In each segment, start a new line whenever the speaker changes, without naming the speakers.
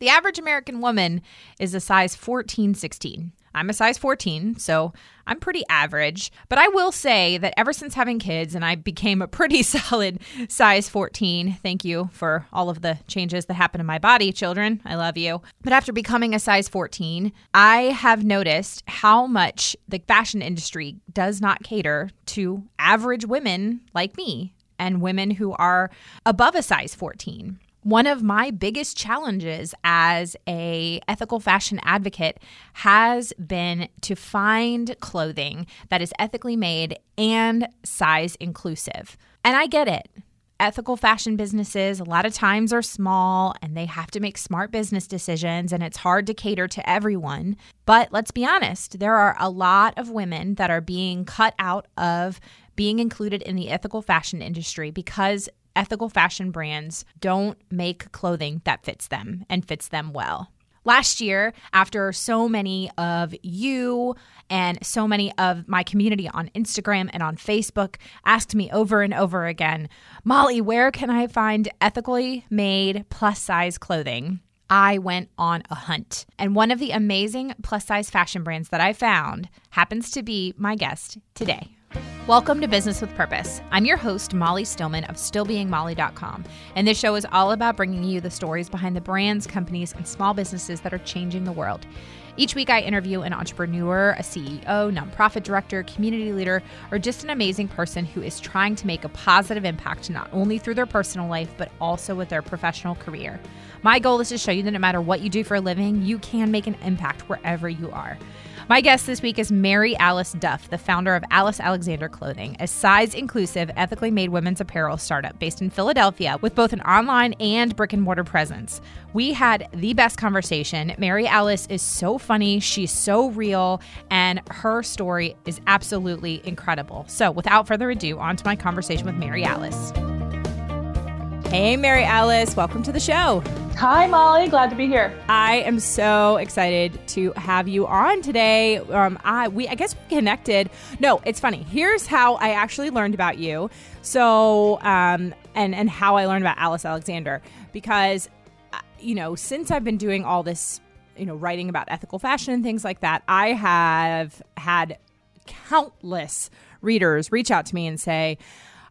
The average American woman is a size 14, 16. I'm a size 14, so I'm pretty average. But I will say that ever since having kids, and I became a pretty solid size 14, thank you for all of the changes that happen in my body, children. I love you. But after becoming a size 14, I have noticed how much the fashion industry does not cater to average women like me and women who are above a size 14 one of my biggest challenges as a ethical fashion advocate has been to find clothing that is ethically made and size inclusive. And I get it. Ethical fashion businesses a lot of times are small and they have to make smart business decisions and it's hard to cater to everyone. But let's be honest, there are a lot of women that are being cut out of being included in the ethical fashion industry because ethical fashion brands don't make clothing that fits them and fits them well. Last year, after so many of you and so many of my community on Instagram and on Facebook asked me over and over again, Molly, where can I find ethically made plus size clothing? I went on a hunt. And one of the amazing plus size fashion brands that I found happens to be my guest today. Welcome to Business with Purpose. I'm your host, Molly Stillman of StillBeingMolly.com, and this show is all about bringing you the stories behind the brands, companies, and small businesses that are changing the world. Each week, I interview an entrepreneur, a CEO, nonprofit director, community leader, or just an amazing person who is trying to make a positive impact not only through their personal life, but also with their professional career. My goal is to show you that no matter what you do for a living, you can make an impact wherever you are. My guest this week is Mary Alice Duff, the founder of Alice Alexander Clothing, a size inclusive, ethically made women's apparel startup based in Philadelphia with both an online and brick and mortar presence. We had the best conversation. Mary Alice is so funny, she's so real, and her story is absolutely incredible. So, without further ado, on to my conversation with Mary Alice. Hey, Mary Alice, welcome to the show.
Hi, Molly. Glad to be here.
I am so excited to have you on today. Um, I we I guess we connected. No, it's funny. Here's how I actually learned about you. So, um, and and how I learned about Alice Alexander because, uh, you know, since I've been doing all this, you know, writing about ethical fashion and things like that, I have had countless readers reach out to me and say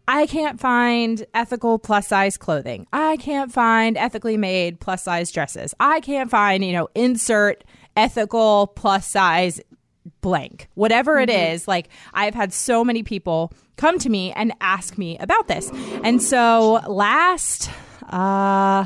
I can't find ethical plus size clothing. I can't find ethically made plus size dresses. I can't find, you know, insert ethical plus size blank. Whatever mm-hmm. it is, like I've had so many people come to me and ask me about this. And so last uh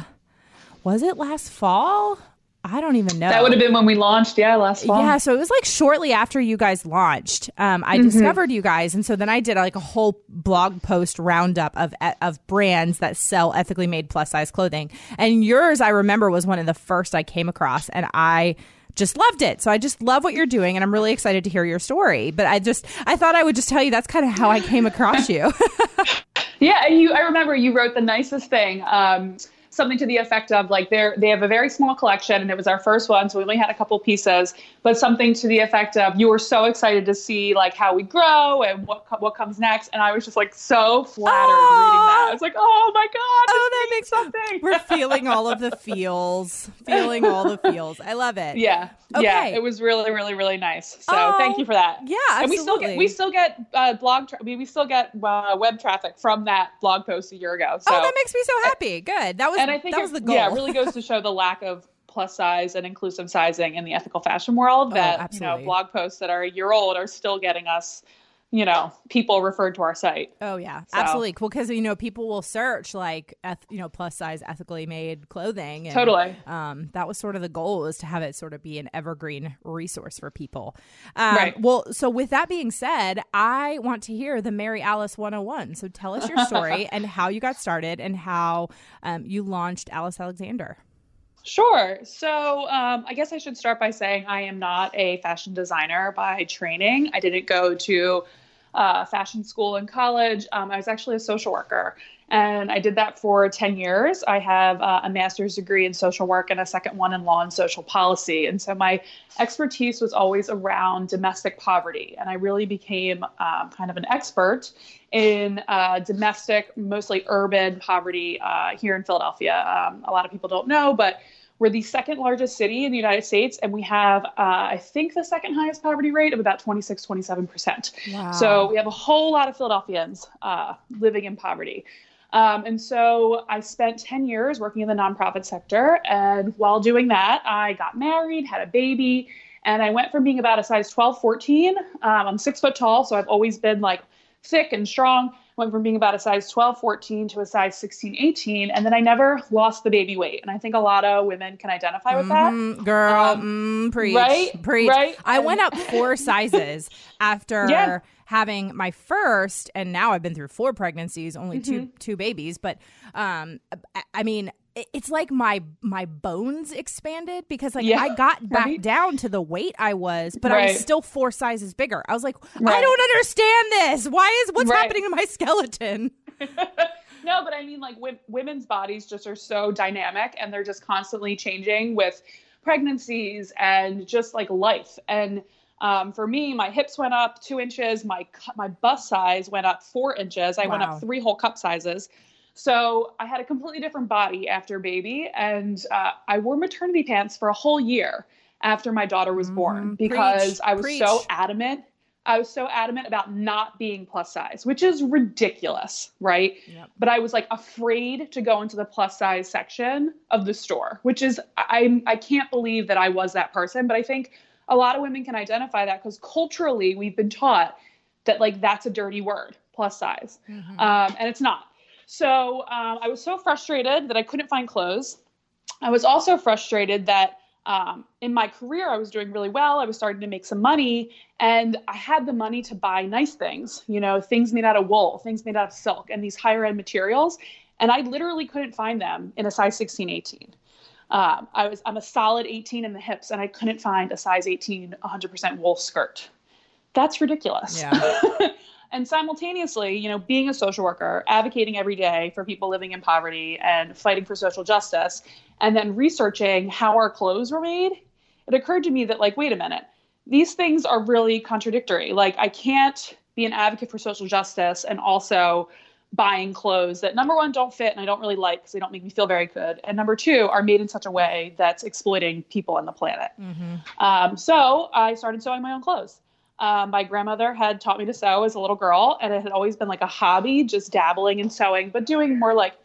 was it last fall? I don't even know.
That would have been when we launched, yeah, last fall.
Yeah, so it was like shortly after you guys launched. Um, I mm-hmm. discovered you guys, and so then I did like a whole blog post roundup of of brands that sell ethically made plus size clothing. And yours, I remember, was one of the first I came across, and I just loved it. So I just love what you're doing, and I'm really excited to hear your story. But I just I thought I would just tell you that's kind of how I came across you.
yeah, and you I remember you wrote the nicest thing. Um, something to the effect of like they're they have a very small collection and it was our first one so we only had a couple pieces but something to the effect of you were so excited to see like how we grow and what what comes next and i was just like so flattered Aww. reading that. I was like oh my god oh that makes something.
We're feeling all of the feels feeling all the feels. I love it.
Yeah. Okay. yeah it was really really really nice. So oh, thank you for that.
Yeah absolutely.
and we still get we still get uh, blog tra- we, we still get uh, web traffic from that blog post a year ago so
oh that makes me so happy. Good. That was and I think that was the goal.
Yeah, it really goes to show the lack of plus size and inclusive sizing in the ethical fashion world. Oh, that oh, you know, blog posts that are a year old are still getting us you know, people referred to our site.
Oh yeah, so. absolutely. Cool because you know people will search like eth- you know plus size ethically made clothing.
And, totally.
Um, that was sort of the goal is to have it sort of be an evergreen resource for people. Um,
right.
Well, so with that being said, I want to hear the Mary Alice 101. So tell us your story and how you got started and how um, you launched Alice Alexander.
Sure. So um, I guess I should start by saying I am not a fashion designer by training. I didn't go to uh, fashion school in college. Um, I was actually a social worker, and I did that for 10 years. I have uh, a master's degree in social work and a second one in law and social policy. And so my expertise was always around domestic poverty, and I really became um, kind of an expert in uh, domestic, mostly urban poverty uh, here in Philadelphia. Um, a lot of people don't know, but we're the second largest city in the United States, and we have, uh, I think, the second highest poverty rate of about 26, 27%. Wow. So we have a whole lot of Philadelphians uh, living in poverty. Um, and so I spent 10 years working in the nonprofit sector. And while doing that, I got married, had a baby, and I went from being about a size 12, 14. Um, I'm six foot tall, so I've always been like thick and strong went from being about a size 12, 14 to a size 16, 18. And then I never lost the baby weight. And I think a lot of women can identify with mm-hmm,
that. Girl, um, mm, preach. Right? Preach. Right? I and- went up four sizes after. Yeah. having my first and now I've been through four pregnancies, only mm-hmm. two two babies, but um I mean it's like my my bones expanded because like yeah, I got back right? down to the weight I was, but right. I was still four sizes bigger. I was like, right. I don't understand this. Why is what's happening to my skeleton?
no, but I mean, like w- women's bodies just are so dynamic, and they're just constantly changing with pregnancies and just like life. And um, for me, my hips went up two inches, my my bust size went up four inches. I wow. went up three whole cup sizes. So I had a completely different body after baby, and uh, I wore maternity pants for a whole year after my daughter was born mm, because preach, I was preach. so adamant. I was so adamant about not being plus size, which is ridiculous, right? Yep. But I was like afraid to go into the plus size section of the store, which is I I can't believe that I was that person, but I think a lot of women can identify that because culturally we've been taught that like that's a dirty word, plus size, mm-hmm. um, and it's not. So um, I was so frustrated that I couldn't find clothes. I was also frustrated that um, in my career I was doing really well. I was starting to make some money, and I had the money to buy nice things, you know, things made out of wool, things made out of silk, and these higher end materials. And I literally couldn't find them in a size 16, 18. Um, I was I'm a solid 18 in the hips, and I couldn't find a size 18 100% wool skirt. That's ridiculous. Yeah. and simultaneously, you know, being a social worker, advocating every day for people living in poverty and fighting for social justice, and then researching how our clothes were made, it occurred to me that, like, wait a minute, these things are really contradictory. Like, I can't be an advocate for social justice and also buying clothes that number one don't fit and I don't really like because they don't make me feel very good, and number two are made in such a way that's exploiting people on the planet. Mm-hmm. Um, so I started sewing my own clothes. Um, my grandmother had taught me to sew as a little girl, and it had always been like a hobby, just dabbling in sewing, but doing more like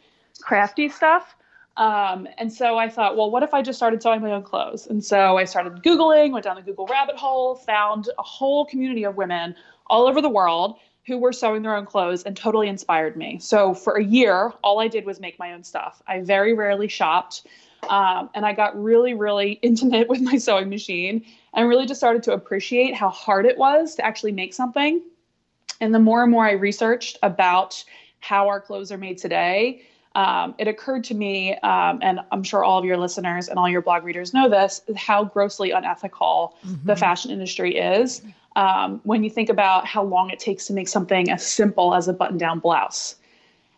crafty stuff. Um, and so I thought, well, what if I just started sewing my own clothes? And so I started Googling, went down the Google rabbit hole, found a whole community of women all over the world who were sewing their own clothes and totally inspired me. So for a year, all I did was make my own stuff. I very rarely shopped. Um, and I got really, really intimate with my sewing machine and really just started to appreciate how hard it was to actually make something. And the more and more I researched about how our clothes are made today, um, it occurred to me, um, and I'm sure all of your listeners and all your blog readers know this, how grossly unethical mm-hmm. the fashion industry is. Um, when you think about how long it takes to make something as simple as a button down blouse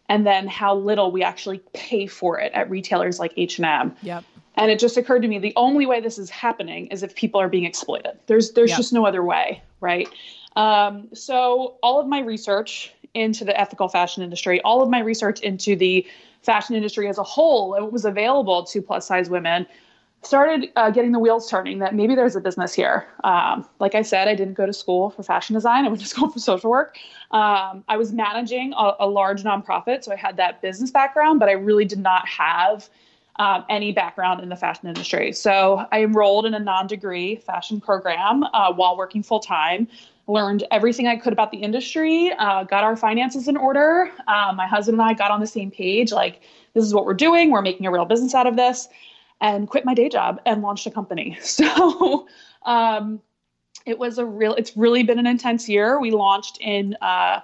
and then how little we actually pay for it at retailers like H&M.
Yep.
And it just occurred to me the only way this is happening is if people are being exploited. There's there's just no other way, right? Um, so all of my research into the ethical fashion industry, all of my research into the fashion industry as a whole, what was available to plus size women, started uh, getting the wheels turning that maybe there's a business here. Um, like I said, I didn't go to school for fashion design. I went to school for social work. Um, I was managing a, a, large nonprofit, so I had that business background, but I really did not have um, any background in the fashion industry. So I enrolled in a non degree fashion program uh, while working full time. Learned everything I could about the industry, uh, got our finances in order. Uh, my husband and I got on the same page like, this is what we're doing. We're making a real business out of this and quit my day job and launched a company. So um, it was a real, it's really been an intense year. We launched in uh,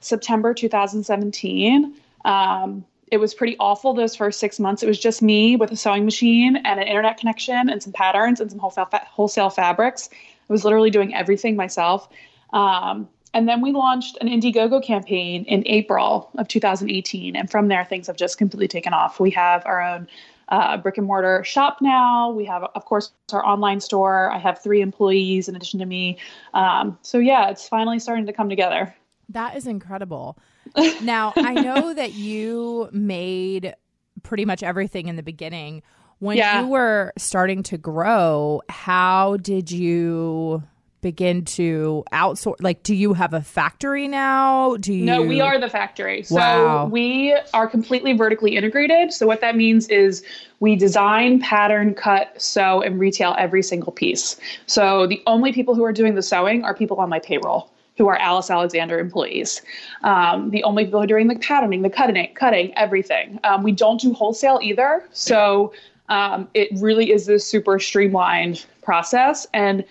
September 2017. Um, it was pretty awful those first six months. It was just me with a sewing machine and an internet connection and some patterns and some wholesale, wholesale fabrics. I was literally doing everything myself. Um, and then we launched an Indiegogo campaign in April of 2018. And from there, things have just completely taken off. We have our own uh, brick and mortar shop now. We have, of course, our online store. I have three employees in addition to me. Um, so, yeah, it's finally starting to come together.
That is incredible. now, I know that you made pretty much everything in the beginning. When
Yeah.
you were starting to grow, how did you begin to outsource? Like, do you have a factory now? Do you?
No, we are the factory. So we are completely vertically integrated. So what that means is we design, pattern, cut, sew, and retail every single piece. So the only people who are doing the sewing are people on my payroll who are Alice Alexander employees. Um, the only people who are doing the patterning, the cutting, cutting, everything. Um, we don't do wholesale either. So um, it really is this super streamlined process. And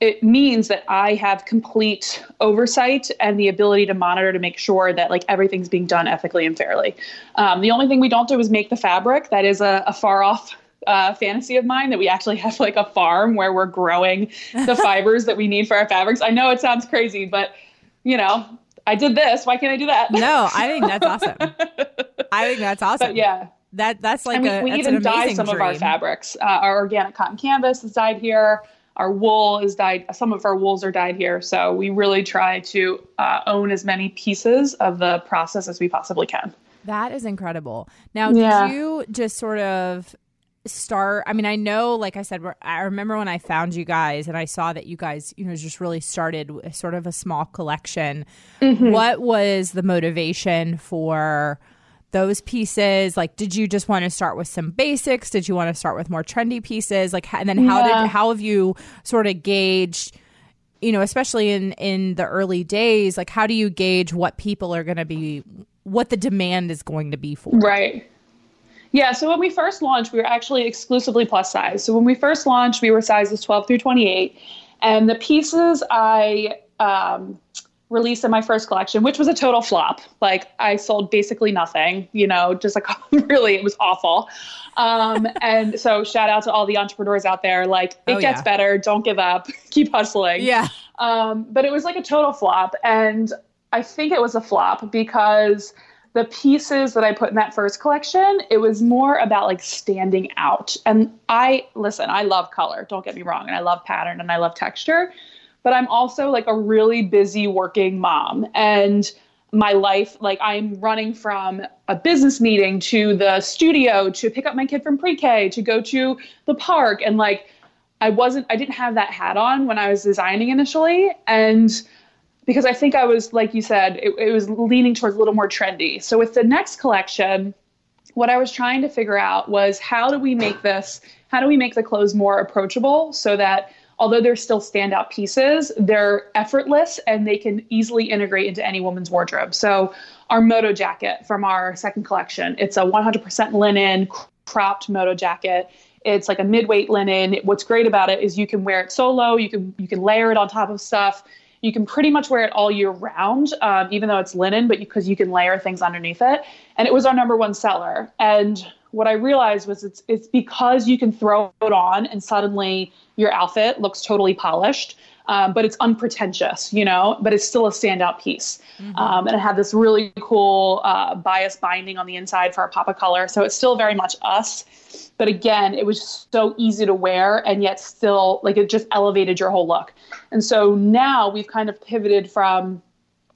it means that I have complete oversight and the ability to monitor to make sure that like everything's being done ethically and fairly. Um, the only thing we don't do is make the fabric. That is a, a far off uh, fantasy of mine that we actually have like a farm where we're growing the fibers that we need for our fabrics. I know it sounds crazy, but you know, I did this. Why can't I do that?
No, I think that's awesome. I think that's awesome.
But yeah,
that that's like
we,
a
we even dye some of our fabrics. Uh, our organic cotton canvas is dyed here. Our wool is dyed. Some of our wools are dyed here. So we really try to uh, own as many pieces of the process as we possibly can.
That is incredible. Now,
Yeah.
did you just sort of start? I mean, I know, like I said, I remember when I found you guys and I saw that you guys, you know, just really started with sort of a small collection.
Mm-hmm.
What was the motivation for? Those pieces, like, did you just want to start with some basics? Did you want to start with more trendy pieces? Like, and then how
Yeah.
did how have you sort of gauged you know especially in in the early days like how do you gauge what people are going to be what the demand is going to be for
Right. Yeah, so when we first launched, we were actually exclusively plus size. So when we first launched, we were sizes 12 through 28. And the pieces I um, released in my first collection, which was a total flop, like I sold basically nothing, you know, just like really, it was awful. Um, and so shout out to all the entrepreneurs out there. Like, it
Oh,
gets
yeah.
better. Don't give up. Keep hustling.
yeah
Um, but it was like a total flop. And I think it was a flop because the pieces that I put in that first collection, it was more about like standing out. And I, listen, I love color, don't get me wrong. And I love pattern and I love texture. But I'm also like a really busy working mom. And my life, like I'm running from a business meeting to the studio to pick up my kid from pre K to go to the park. And like, I wasn't, I didn't have that hat on when I was designing initially. And because I think I was, like you said, it, it was leaning towards a little more trendy. So with the next collection, what I was trying to figure out was how do we make this, how do we make the clothes more approachable so that although they're still standout pieces, they're effortless and they can easily integrate into any woman's wardrobe. So our moto jacket from our second collection, it's a 100% linen cropped moto jacket. It's like a mid-weight linen. What's great about it is you can wear it solo. You can you can layer it on top of stuff. You can pretty much wear it all year round, um, even though it's linen, but because you, can layer things underneath it. And it was our number one seller. And what I realized was it's it's because you can throw it on and suddenly your outfit looks totally polished, um, but it's unpretentious, you know, but it's still a standout piece. Um, and it had this really cool uh, bias binding on the inside for our of color. So it's still very much us. But again, it was so easy to wear and yet still like it just elevated your whole look. And so now we've kind of pivoted from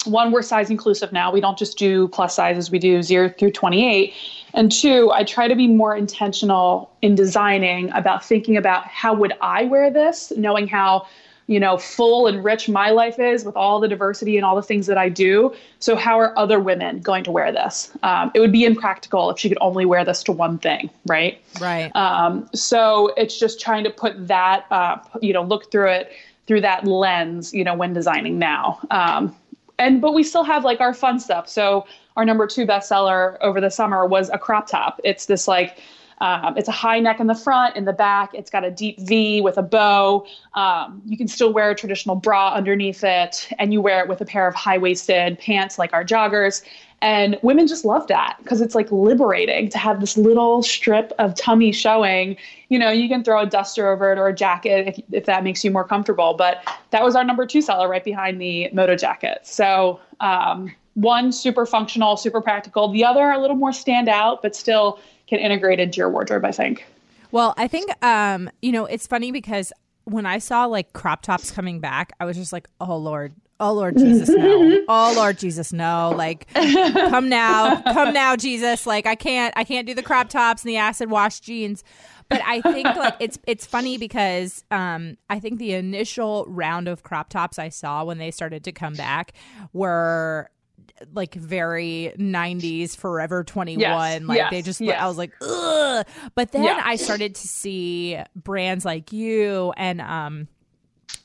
one, we're size inclusive now. We don't just do plus sizes, we do zero through 28. And two, I try to be more intentional in designing about thinking about how would I wear this, knowing how you know full and rich my life is with all the diversity and all the things that i do so how are other women going to wear this um, it would be impractical if she could only wear this to one thing right
right
um, so it's just trying to put that, uh, you know, look through it through that lens, you know, when designing now. Um, and but we still have like our fun stuff. So our number two bestseller over the summer was a crop top. It's this like. Um, it's a high neck in the front, in the back. It's got a deep V with a bow. Um, you can still wear a traditional bra underneath it, and you wear it with a pair of high waisted pants like our joggers. And women just love that because it's like liberating to have this little strip of tummy showing. You know, you can throw a duster over it or a jacket if, if that makes you more comfortable. But that was our number two seller right behind the Moto jacket. So, um, one, super functional, super practical. The other, a little more standout, but still can integrate into your wardrobe, I think.
well i think um you know it's funny because when i saw like crop tops coming back i was just like oh lord. Oh lord jesus no. Oh lord jesus no. Like come now. Come now jesus. Like i can't i can't do the crop tops and the acid wash jeans. But I think like it's it's funny because um I think the initial round of crop tops I saw when they started to come back were like very 90s forever 21
Yes,
like
yes,
they just
yes.
i was like ugh but then
Yeah.
i started to see brands like you and um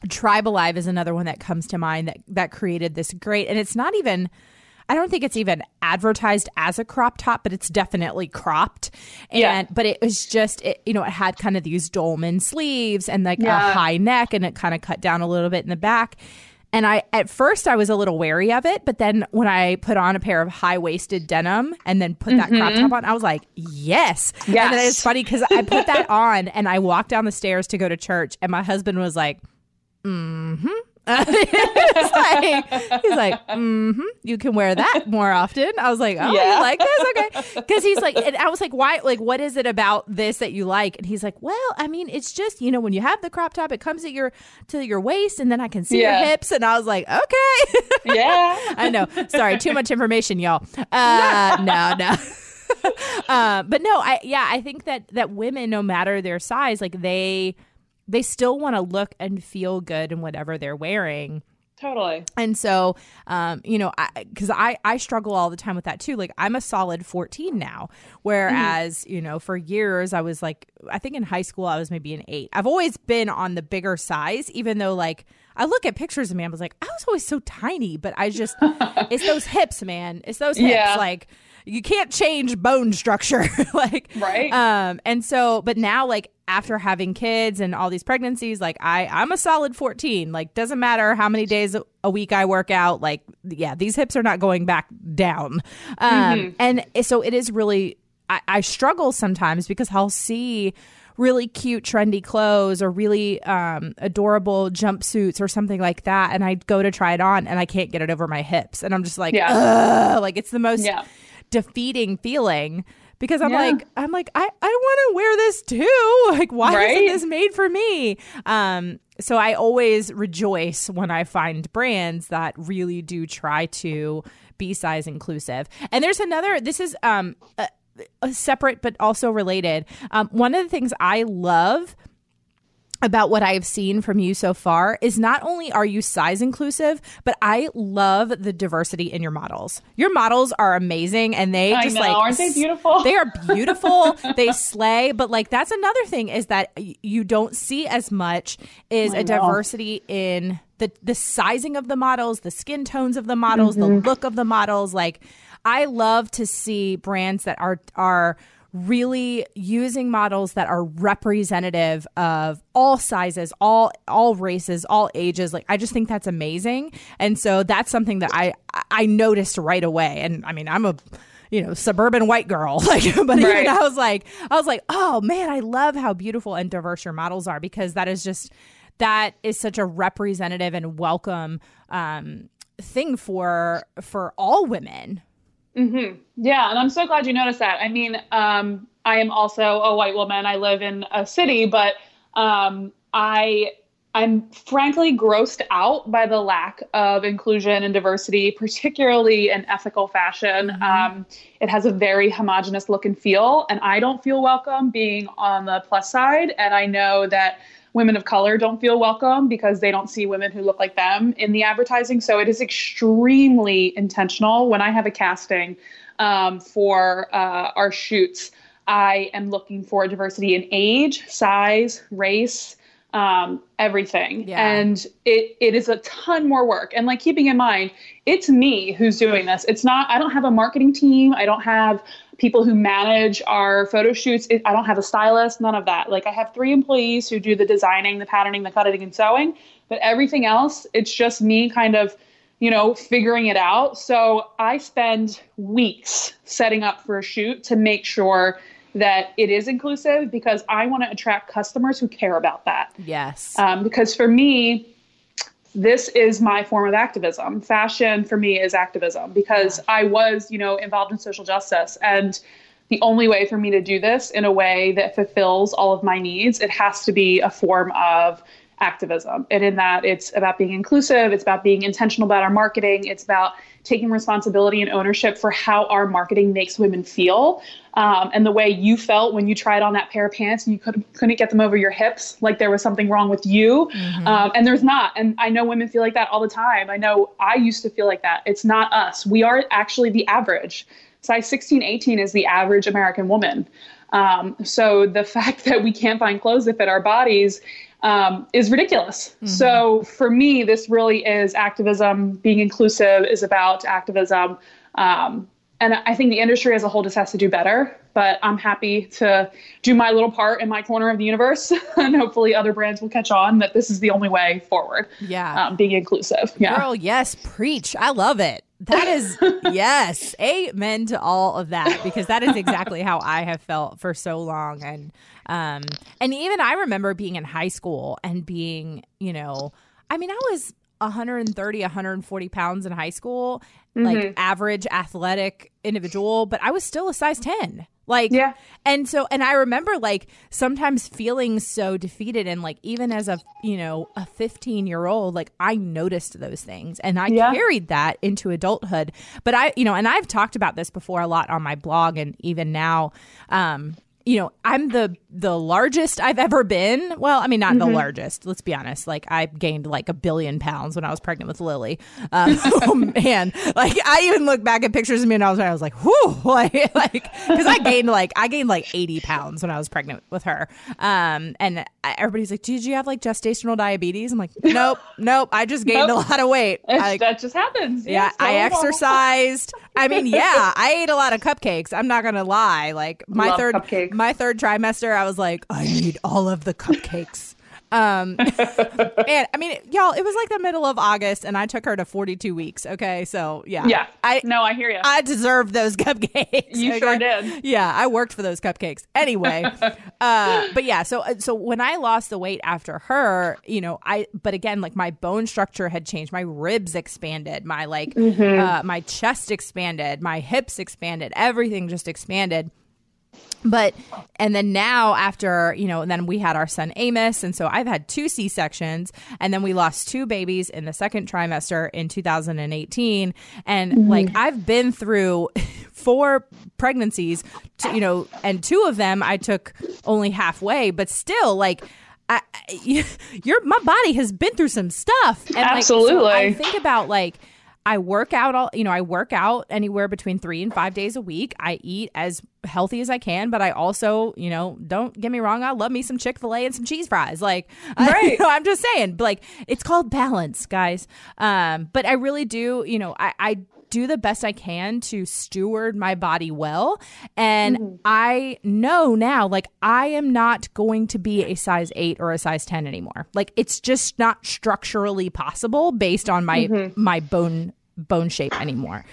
tribe alive is another one that comes to mind that that created this great and it's not even I don't think it's even advertised as a crop top, but it's definitely cropped. And
Yeah.
but it was just it, you know, it had kind of these dolman sleeves and like a high neck and it kind of cut down a little bit in the back. And I at first I was a little wary of it, but then when I put on a pair of high waisted denim and then put that crop top on, I was like, yes. And then
Mm-hmm.
It's funny because I put that on and I walked down the stairs to go to church, and my husband was like, mm-hmm. he's like, he's like, mm-hmm. You can wear that more often. I was like, oh,
Yeah.
you like this? Okay. Because he's like, and I was like, why? Like, what is it about this that you like? And he's like, well, I mean, it's just you know, when you have the crop top, it comes at your to your waist, and then I can see
Yeah.
your hips. And I was like, okay.
Yeah.
I know. Sorry, too much information, y'all. Uh, no, no. uh, but no, I yeah, I think that that women, no matter their size, like they they still want to look and feel good in whatever they're wearing.
Totally.
And so, um, you know, because I, I struggle all the time with that too. Like I'm a solid 14 now, whereas you know for years I was like I think in high school I was maybe an eight. I've always been on the bigger size, even though like I look at pictures of me, and I was like I was always so tiny, but I just it's those hips, man. It's those hips,
Yeah.
like. You can't change bone structure, like
Right.
Um, and so, but now, like after having kids and all these pregnancies, like I, I'm a solid 14. Like doesn't matter how many days a- week I work out. Like, yeah, these hips are not going back down. Um, and so it is really, I, I struggle sometimes because I'll see really cute trendy clothes or really um, adorable jumpsuits or something like that and i go to try it on and i can't get it over my hips and i'm just like
Yeah.
Ugh, like it's the most
Yeah.
defeating feeling because I'm
Yeah.
like I'm like I I want to wear this too. Like why isn't this made for me? Um so I always rejoice when I find brands that really do try to be size inclusive. And there's another this is um a, a separate but also related. Um one of the things I love about what I have seen from you so far is not only are you size inclusive, but I love the diversity in your models. Your models are amazing and they
I
just
know.
like
Aren't they beautiful?
They are beautiful. they slay, but like that's another thing is that you don't see as much is
I
a
know.
diversity in the the sizing of the models, the skin tones of the models, the
Mm-hmm.
look of the models. Like I love to see brands that are are really using models that are representative of all sizes all all races all ages. Like i just think that's amazing. And so that's something that i i noticed right away. And i mean i'm a you know suburban white girl. Like but
Right.
even i was like i was like oh man i love how beautiful and diverse your models are because that is just that is such a representative and welcome um thing for for all women
Yeah, and I'm so glad you noticed that. I mean, um, I am also a white woman. I live in a city, but um, I I'm frankly grossed out by the lack of inclusion and diversity, particularly in ethical fashion. Um, it has a very homogenous look and feel, and I don't feel welcome being on the plus side. And I know that women of color don't feel welcome because they don't see women who look like them in the advertising. So it is extremely intentional. When I have a casting um, for uh, our shoots, I am looking for diversity in age, size, race, um, everything.
Yeah.
And it, it is a ton more work. And like keeping in mind, it's me who's doing this. It's not, I don't have a marketing team. I don't have people who manage our photo shoots. I don't have a stylist, none of that. Like I have three employees who do the designing, the patterning, the cutting and sewing, but everything else, it's just me kind of, you know, figuring it out. So I spend weeks setting up for a shoot to make sure that it is inclusive because I want to attract customers who care about that.
yes
Um, because for me, this is my form of activism. Fashion for me is activism because I was, you know, involved in social justice and the only way for me to do this in a way that fulfills all of my needs, it has to be a form of activism. And in that it's about being inclusive it's about being intentional about our marketing it's about taking responsibility and ownership for how our marketing makes women feel um, and the way you felt when you tried on that pair of pants and you could, couldn't get them over your hips like there was something wrong with you. Mm-hmm. um, and there's not. And i know women feel like that all the time. I know i used to feel like that. It's not us. We are actually the average. Size 16 18 is the average american woman. Um, so the fact that we can't find clothes that fit our bodies um, is ridiculous. Mm-hmm. So for me, this really is activism. Being inclusive is about activism. Um, and I think the industry as a whole just has to do better. But I'm happy to do my little part in my corner of the universe, and hopefully other brands will catch on that this is the only way forward.
Yeah,
um, being inclusive. Yeah,
girl, yes, preach. I love it. That is yes, amen to all of that because that is exactly how I have felt for so long, and um, and even I remember being in high school and being, you know, I mean, I was 130, 140 pounds in high school, mm-hmm. like average athletic individual, but I was still a size 10. Like, yeah. And so, and I remember like sometimes feeling so defeated. And like, even as a, you know, a 15 year old, like I noticed those things and I yeah. carried that into adulthood. But I, you know, and I've talked about this before a lot on my blog and even now, um, you know, I'm the the largest I've ever been. Well, I mean, not mm-hmm. the largest. Let's be honest. Like, I gained like a billion pounds when I was pregnant with Lily. Um, oh man, like I even look back at pictures of me and I was I was like, whoo, like, like because I gained like I gained like eighty pounds when I was pregnant with her. Um, and everybody's like, did you have like gestational diabetes? I'm like, nope, nope. I just gained nope. a lot of weight.
I, that just happens.
Yeah, yeah I exercised. I mean, yeah, I ate a lot of cupcakes. I'm not gonna lie. Like my Love third cupcakes. My third trimester, I was like, I need all of the cupcakes. Um, and I mean, y'all, it was like the middle of August, and I took her to 42 weeks. Okay, so yeah,
yeah, I no, I hear you.
I deserve those cupcakes.
You
okay?
sure did.
Yeah, I worked for those cupcakes. Anyway, uh, but yeah, so uh, so when I lost the weight after her, you know, I but again, like my bone structure had changed, my ribs expanded, my like mm-hmm. uh, my chest expanded, my hips expanded, everything just expanded but and then now after you know then we had our son amos and so i've had two c-sections and then we lost two babies in the second trimester in 2018 and mm-hmm. like i've been through four pregnancies to, you know and two of them i took only halfway but still like I, your my body has been through some stuff. And
absolutely
like, so i think about like I work out all, you know, I work out anywhere between three and five days a week. I eat as healthy as I can, but I also, you know, don't get me wrong, I love me some Chick fil A and some cheese fries. Like, right. I, you know, I'm just saying, like, it's called balance, guys. Um, but I really do, you know, I, I do the best I can to steward my body well. And mm-hmm. I know now, like, I am not going to be a size eight or a size 10 anymore. Like, it's just not structurally possible based on my, mm-hmm. my bone bone shape anymore.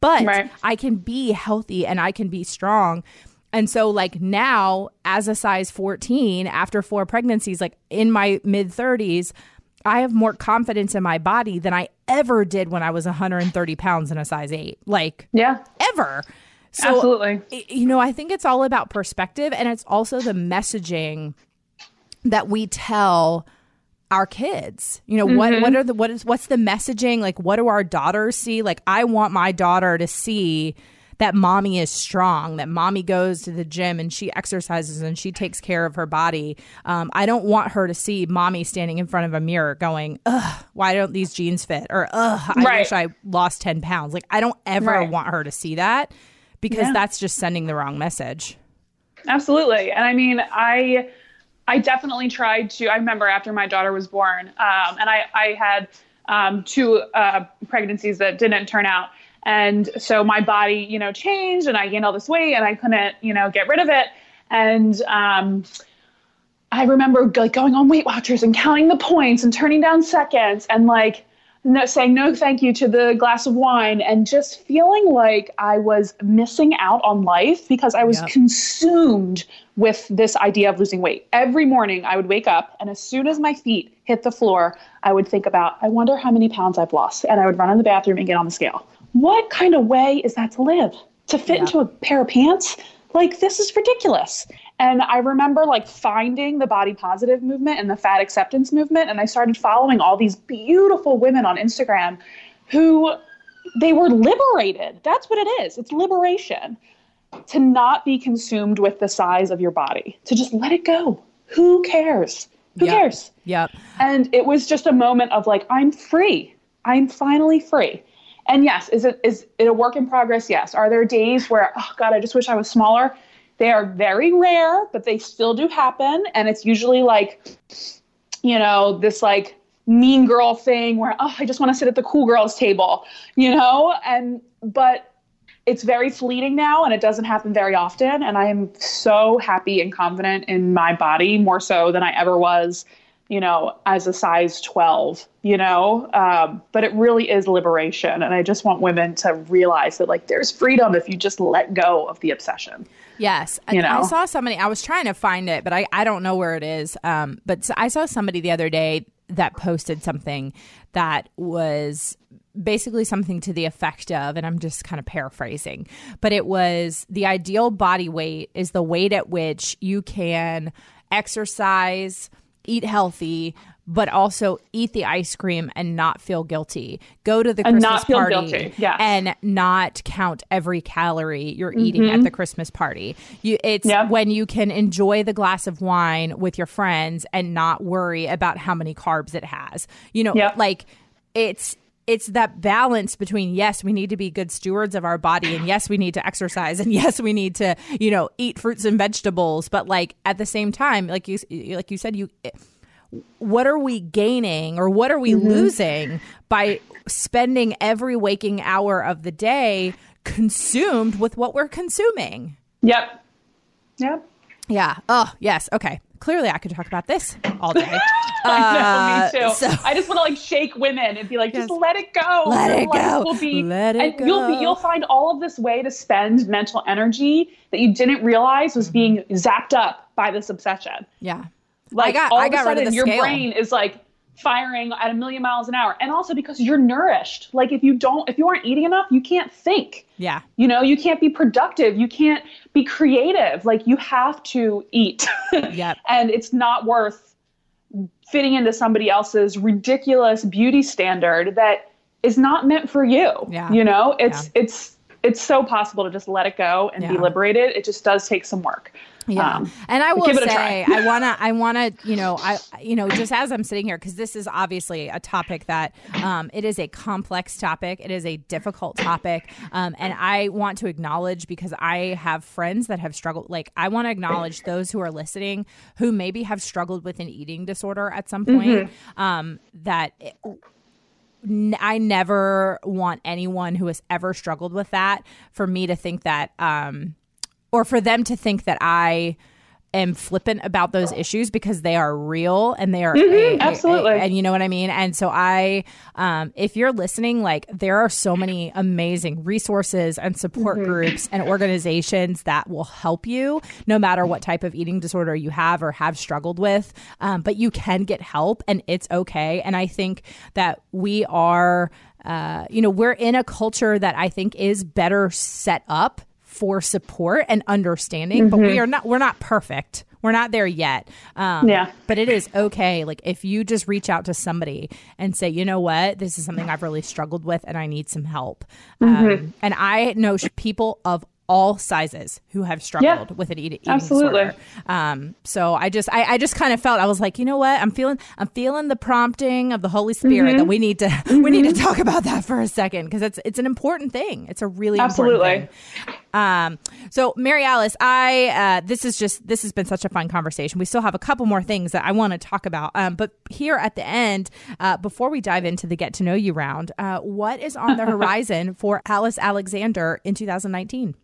But right. I can be healthy and I can be strong. And so, like now, as a size 14, after four pregnancies, like in my mid 30s, I have more confidence in my body than I ever did when I was 130 pounds in a size eight. Like,
yeah,
ever.
So, Absolutely.
You know, I think it's all about perspective and it's also the messaging that we tell our kids you know mm-hmm. what what are the what is what's the messaging like what do our daughters see like i want my daughter to see that mommy is strong that mommy goes to the gym and she exercises and she takes care of her body um, i don't want her to see mommy standing in front of a mirror going ugh why don't these jeans fit or ugh i right. wish i lost 10 pounds like i don't ever right. want her to see that because yeah. that's just sending the wrong message
absolutely and i mean i I definitely tried to. I remember after my daughter was born, um, and I, I had um, two uh, pregnancies that didn't turn out. And so my body, you know, changed and I gained all this weight and I couldn't, you know, get rid of it. And um, I remember like going on Weight Watchers and counting the points and turning down seconds and like no, saying no thank you to the glass of wine and just feeling like I was missing out on life because I was yep. consumed with this idea of losing weight. Every morning I would wake up and as soon as my feet hit the floor, I would think about, I wonder how many pounds I've lost. And I would run in the bathroom and get on the scale. What kind of way is that to live? To fit into a pair of pants? Like, this is ridiculous. And I remember like finding the body positive movement and the fat acceptance movement. And I started following all these beautiful women on Instagram who they were liberated. That's what it is. It's liberation to not be consumed with the size of your body, to just let it go. Who cares? Who
Yep.
cares?
Yep.
And it was just a moment of like, I'm free. I'm finally free. And yes, is it is it a work in progress? Yes. Are there days where, oh God, I just wish I was smaller? They are very rare, but they still do happen. And it's usually like, you know, this like mean girl thing where, oh, I just want to sit at the cool girls table, you know? And but it's very fleeting now and it doesn't happen very often. And I am so happy and confident in my body more so than I ever was, you know, as a size 12, you know? Um, but it really is liberation. And I just want women to realize that, like, there's freedom if you just let go of the obsession.
Yes.
You
I- I saw somebody, I was trying to find it, but I, I don't know where it is. Um, but I saw somebody the other day that posted something that was basically something to the effect of, and I'm just kind of paraphrasing, but it was the ideal body weight is the weight at which you can exercise, eat healthy, but also eat the ice cream and not feel guilty. Go to the
And
Christmas party
yes.
and not count every calorie you're eating at the Christmas party. You it's
Yeah.
when you can enjoy the glass of wine with your friends and not worry about how many carbs it has. You know,
Yep.
like it's it's that balance between yes, we need to be good stewards of our body and yes, we need to exercise and yes, we need to, you know, eat fruits and vegetables, but like at the same time, like you like you said you what are we gaining or what are we
Mm-hmm.
losing by spending every waking hour of the day consumed with what we're consuming?
Yep. Yep.
Yeah. Oh, yes. Okay. Clearly, I could talk about this all day.
I know, me
Uh,
too.
so-
I just want to like shake women and be like, just
Yes.
let it go.
Let
Your
it go.
Will be,
Let it
and You'll be,
go.
you'll find all of this way to spend mental energy that you didn't realize was being zapped up by this obsession.
yeah.
Like
got-
all
I
of a sudden, your
scale.
brain is like firing at a million miles an hour, and also because you're nourished. Like if you don't, if you aren't eating enough, you can't think.
Yeah.
You know, you can't be productive. You can't be creative. Like you have to eat.
Yep.
and it's not worth fitting into somebody else's ridiculous beauty standard that is not meant for you.
Yeah.
You know, it's it's it's so possible to just let it go and be liberated. It just does take some work.
Yeah,
Um,
and I will
give it a
say. I wanna, I wanna, you know, I, you know, just as I'm sitting here, because this is obviously a topic that, um, it is a complex topic, it is a difficult topic, um, and I want to acknowledge because I have friends that have struggled. Like, I want to acknowledge those who are listening who maybe have struggled with an eating disorder at some point.
Mm-hmm.
Um, that. It, I never want anyone who has ever struggled with that for me to think that, um, or for them to think that I am flippant about those issues because they are real and they are a- a-
Mm-hmm. absolutely.
and you know what I mean. And so I, um, if you're listening, like there are so many amazing resources and support
Mm-hmm.
groups and organizations that will help you no matter what type of eating disorder you have or have struggled with. Um, but you can get help and it's okay. And I think that we are, uh, you know, we're in a culture that I think is better set up for support and understanding, but we are not we're not perfect. We're not there yet. Um,
Yeah.
But it is okay. Like if you just reach out to somebody and say, you know what, this is something I've really struggled with and I need some help. Um, and I know people of all sizes who have struggled with an eat- eating
absolutely.
disorder. Um, so I just, I, I just kind of felt I was like, you know what, I'm feeling, I'm feeling the prompting of the Holy Spirit
Mm-hmm.
that we need to, we need to talk about that for a second because it's, it's an important thing. It's a really
Absolutely.
important thing. Um, so Mary Alice, I uh, this is just this has been such a fun conversation. We still have a couple more things that I want to talk about. Um, but here at the end, uh, before we dive into the get to know you round, uh, what is on the horizon for Alice Alexander in 2019?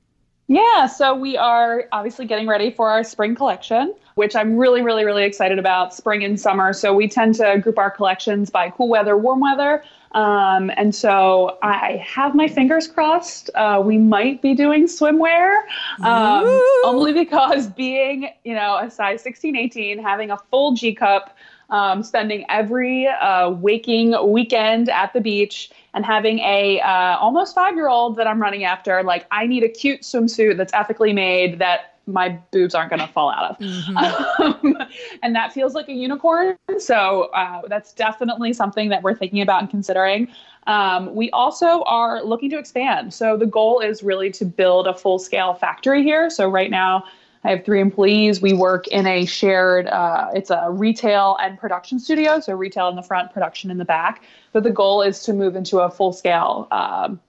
Yeah, so we are obviously getting ready for our spring collection, which I'm really, really, really excited about spring and summer. So we tend to group our collections by cool weather, warm weather. Um, and so I have my fingers crossed. Uh, we might be doing swimwear, um, only because being, you know, a size 16, 18, having a full G cup, um, spending every uh, waking weekend at the beach and having a uh, almost five year old that I'm running after. Like I need a cute swimsuit that's ethically made that my boobs aren't going to fall out of. Mm-hmm. Um, and that feels like a unicorn. So uh, that's definitely something that we're thinking about and considering. Um, we also are looking to expand. So the goal is really to build a full scale factory here. So right now, I have three employees. We work in a shared, uh, it's a retail and production studio. So retail in the front, production in the back. But the goal is to move into a full scale um,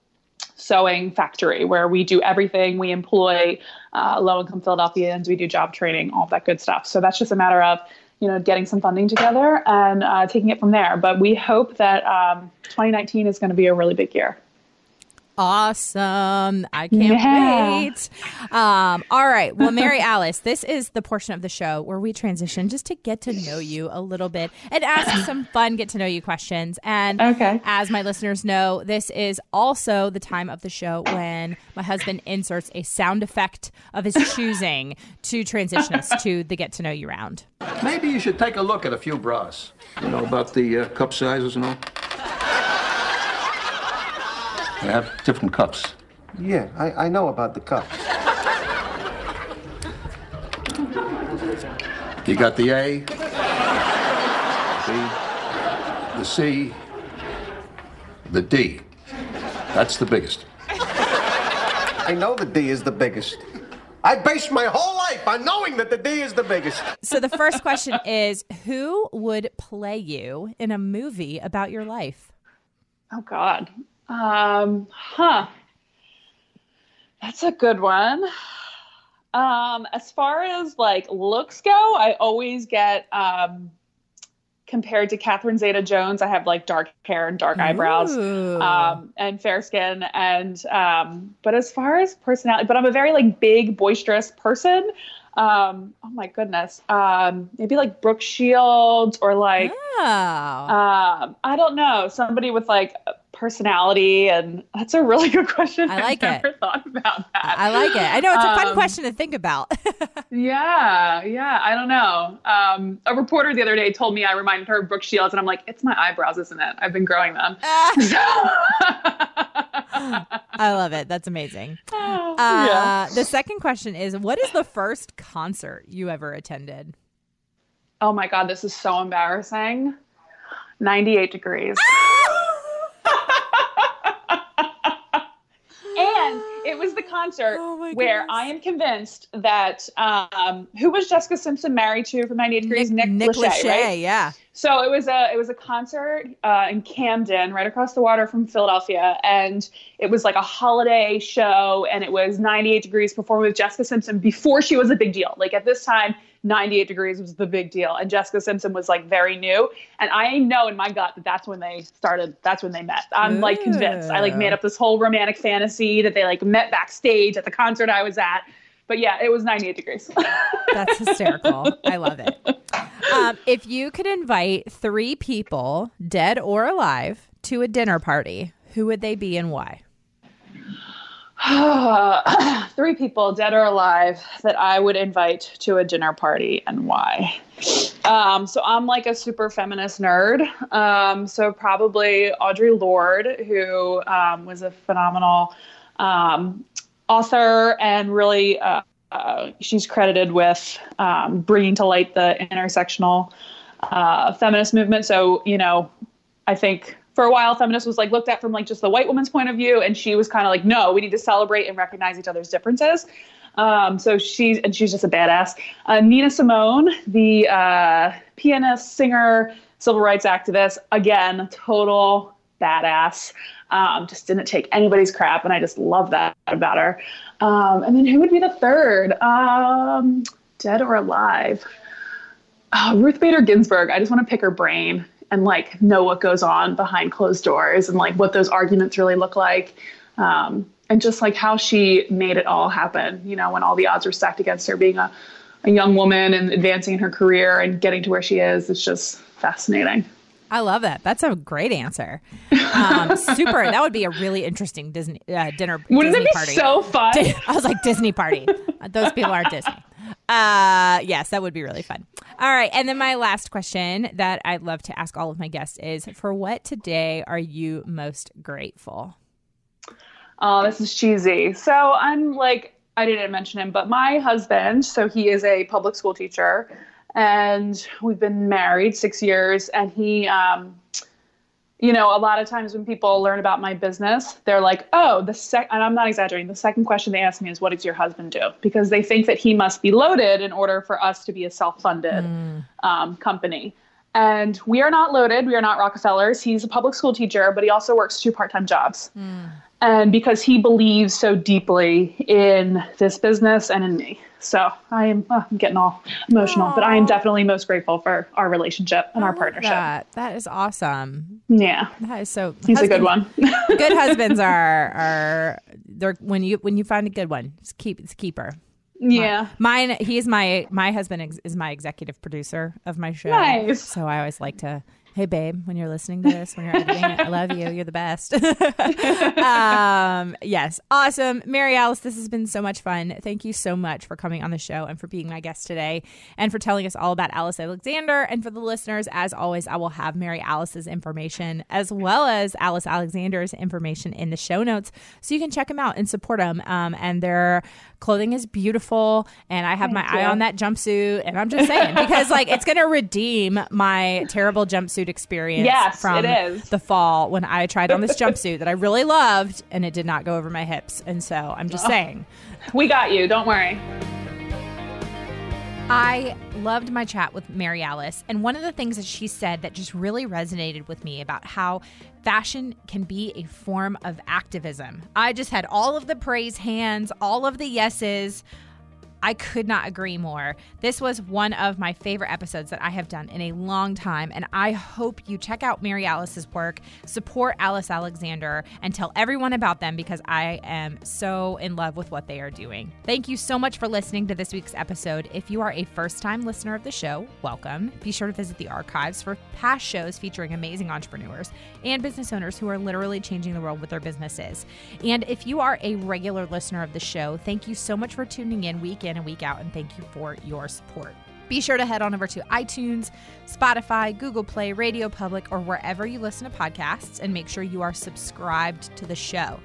sewing factory where we do everything. We employ uh, low income Philadelphians, we do job training, all that good stuff. So that's just a matter of you know getting some funding together and uh, taking it from there. But we hope that um, 2019 is going to be a really big year
awesome. I can't yeah. wait. Um, all right. Well, Mary Alice, this is the portion of the show where we transition just to get to know you a little bit and ask some fun get to know you questions. And okay. as my listeners know, this is also the time of the show when my husband inserts a sound effect of his choosing to transition us to the get to know you round.
Maybe you should take a look at a few bras. You know about the uh, cup sizes and all. They have different cups.
Yeah, I, I know about the cups.
You got the A, the, the C, the D. That's the biggest.
I know the D is the biggest. I based my whole life on knowing that the D is the biggest.
So the first question is who would play you in a movie about your life?
Oh God. Um, huh. That's a good one. Um, as far as like looks go, I always get um compared to Catherine Zeta Jones, I have like dark hair and dark eyebrows, um, and fair skin. And um, but as far as personality, but I'm a very like big, boisterous person. Um, oh my goodness. Um, maybe like Brooke Shields or like, oh. um, I don't know, somebody with like personality. And that's a really good question.
I like
I've it. Never thought about that.
I like it. I know it's a fun um, question to think about.
yeah, yeah. I don't know. Um, a reporter the other day told me I reminded her of Brooke Shields, and I'm like, it's my eyebrows, isn't it? I've been growing them.
I love it. That's amazing. Uh, yeah. The second question is What is the first concert you ever attended?
Oh my God, this is so embarrassing. 98 degrees. and it was the concert oh where I am convinced that um, who was Jessica Simpson married to from 98 Degrees?
Nick, Nick, Nick Lachey, Lachey, right? Yeah.
So it was a it was a concert uh, in Camden, right across the water from Philadelphia, and it was like a holiday show, and it was 98 Degrees performing with Jessica Simpson before she was a big deal. Like at this time, 98 Degrees was the big deal, and Jessica Simpson was like very new, and I know in my gut that that's when they started. That's when they met. I'm like convinced. I like made up this whole romantic fantasy that they like met backstage at the concert I was at. But yeah, it was 98 degrees.
That's hysterical. I love it. Um, if you could invite three people, dead or alive, to a dinner party, who would they be and why?
three people, dead or alive, that I would invite to a dinner party and why. Um, so I'm like a super feminist nerd. Um, so probably Audre Lorde, who um, was a phenomenal um, author and really uh, uh, she's credited with um, bringing to light the intersectional uh, feminist movement. So you know, I think for a while feminist was like looked at from like just the white woman's point of view, and she was kind of like, no, we need to celebrate and recognize each other's differences. Um, so she's and she's just a badass. Uh, Nina Simone, the uh, pianist, singer, civil rights activist, again, total badass. Um, just didn't take anybody's crap, and I just love that about her. Um, and then who would be the third? Um, dead or alive? Oh, Ruth Bader Ginsburg. I just want to pick her brain and like know what goes on behind closed doors and like what those arguments really look like. Um, and just like how she made it all happen, you know, when all the odds were stacked against her, being a, a young woman and advancing in her career and getting to where she is, it's just fascinating.
I love that. That's a great answer. Um, super. That would be a really interesting Disney uh, dinner.
Wouldn't
Disney
it be
party.
so fun?
I was like Disney party. Those people aren't Disney. Uh, yes, that would be really fun. All right, and then my last question that I'd love to ask all of my guests is: For what today are you most grateful?
Oh, this is cheesy. So I'm like I didn't mention him, but my husband, so he is a public school teacher, and we've been married six years, and he, um, you know, a lot of times when people learn about my business, they're like, oh, the sec, and I'm not exaggerating, the second question they ask me is, what does your husband do? Because they think that he must be loaded in order for us to be a self funded mm. um, company. And we are not loaded. We are not Rockefellers. He's a public school teacher, but he also works two part time jobs. Mm. And because he believes so deeply in this business and in me. So I am oh, I'm getting all emotional, Aww. but I am definitely most grateful for our relationship and I our partnership.
That. that is awesome.
Yeah.
That is so
He's husband, a good one.
good husbands are are they're when you when you find a good one, just keep it's keeper.
Yeah.
Mine, he's my my husband is my executive producer of my show.
Nice.
So I always like to Hey, babe, when you're listening to this, when you're editing it, I love you. You're the best. um, yes, awesome. Mary Alice, this has been so much fun. Thank you so much for coming on the show and for being my guest today and for telling us all about Alice Alexander. And for the listeners, as always, I will have Mary Alice's information as well as Alice Alexander's information in the show notes so you can check them out and support them. Um, and their clothing is beautiful. And I have Thank my you. eye on that jumpsuit. And I'm just saying, because like it's going to redeem my terrible jumpsuit jumpsuit experience
yes,
from the fall when I tried on this jumpsuit that I really loved and it did not go over my hips. And so I'm just oh, saying.
We got you. Don't worry.
I loved my chat with Mary Alice. And one of the things that she said that just really resonated with me about how fashion can be a form of activism. I just had all of the praise hands, all of the yeses. I could not agree more. This was one of my favorite episodes that I have done in a long time, and I hope you check out Mary Alice's work, support Alice Alexander, and tell everyone about them because I am so in love with what they are doing. Thank you so much for listening to this week's episode. If you are a first time listener of the show, welcome. Be sure to visit the archives for past shows featuring amazing entrepreneurs and business owners who are literally changing the world with their businesses. And if you are a regular listener of the show, thank you so much for tuning in week in and week out, and thank you for your support. Be sure to head on over to iTunes, Spotify, Google Play, Radio Public, or wherever you listen to podcasts, and make sure you are subscribed to the show.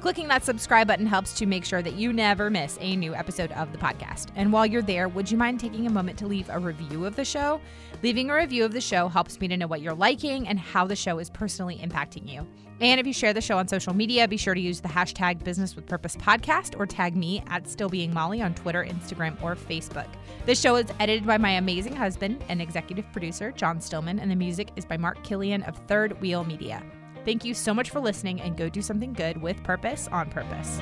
Clicking that subscribe button helps to make sure that you never miss a new episode of the podcast. And while you're there, would you mind taking a moment to leave a review of the show? Leaving a review of the show helps me to know what you're liking and how the show is personally impacting you. And if you share the show on social media, be sure to use the hashtag Business with Purpose podcast or tag me at Still Being Molly on Twitter, Instagram, or Facebook. This show is edited by my amazing husband and executive producer, John Stillman, and the music is by Mark Killian of Third Wheel Media. Thank you so much for listening and go do something good with purpose on purpose.